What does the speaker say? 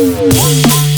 Bye.